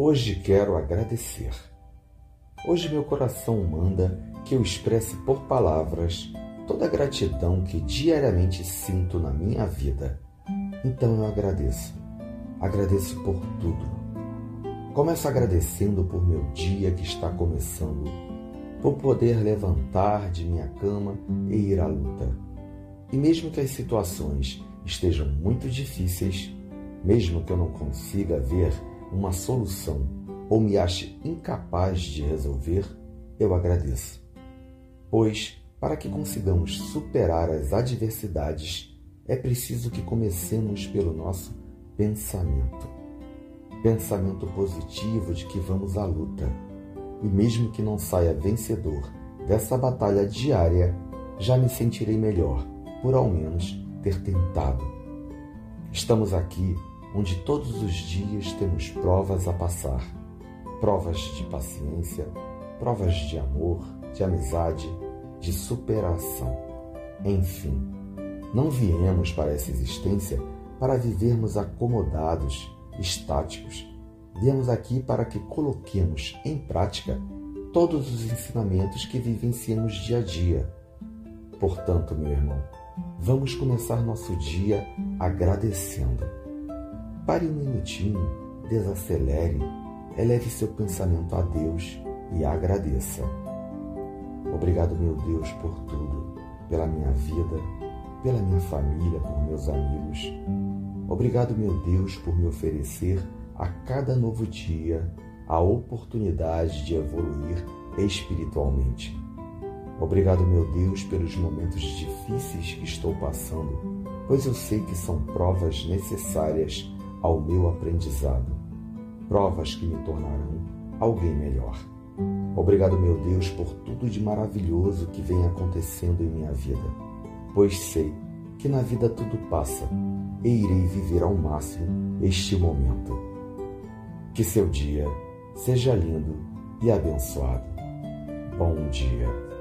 Hoje quero agradecer. Hoje meu coração manda que eu expresse por palavras toda a gratidão que diariamente sinto na minha vida. Então eu agradeço. Agradeço por tudo. Começo agradecendo por meu dia que está começando, por poder levantar de minha cama e ir à luta. E mesmo que as situações estejam muito difíceis, mesmo que eu não consiga ver uma solução ou me ache incapaz de resolver, eu agradeço. Pois, para que consigamos superar as adversidades, é preciso que comecemos pelo nosso pensamento. Pensamento positivo de que vamos à luta. E mesmo que não saia vencedor dessa batalha diária, já me sentirei melhor por ao menos ter tentado. Estamos aqui onde todos os dias temos provas a passar provas de paciência, provas de amor, de amizade, de superação. Enfim, não viemos para essa existência para vivermos acomodados, estáticos. Viemos aqui para que coloquemos em prática todos os ensinamentos que vivenciamos dia a dia. Portanto, meu irmão, vamos começar nosso dia agradecendo. Pare um minutinho, desacelere, eleve seu pensamento a Deus e agradeça. Obrigado, meu Deus, por tudo, pela minha vida, pela minha família, por meus amigos. Obrigado, meu Deus, por me oferecer a cada novo dia a oportunidade de evoluir espiritualmente. Obrigado, meu Deus, pelos momentos difíceis que estou passando, pois eu sei que são provas necessárias ao meu aprendizado, provas que me tornarão alguém melhor. Obrigado, meu Deus, por tudo de maravilhoso que vem acontecendo em minha vida, pois sei que na vida tudo passa e irei viver ao máximo este momento. Que seu dia seja lindo e abençoado. Bom dia.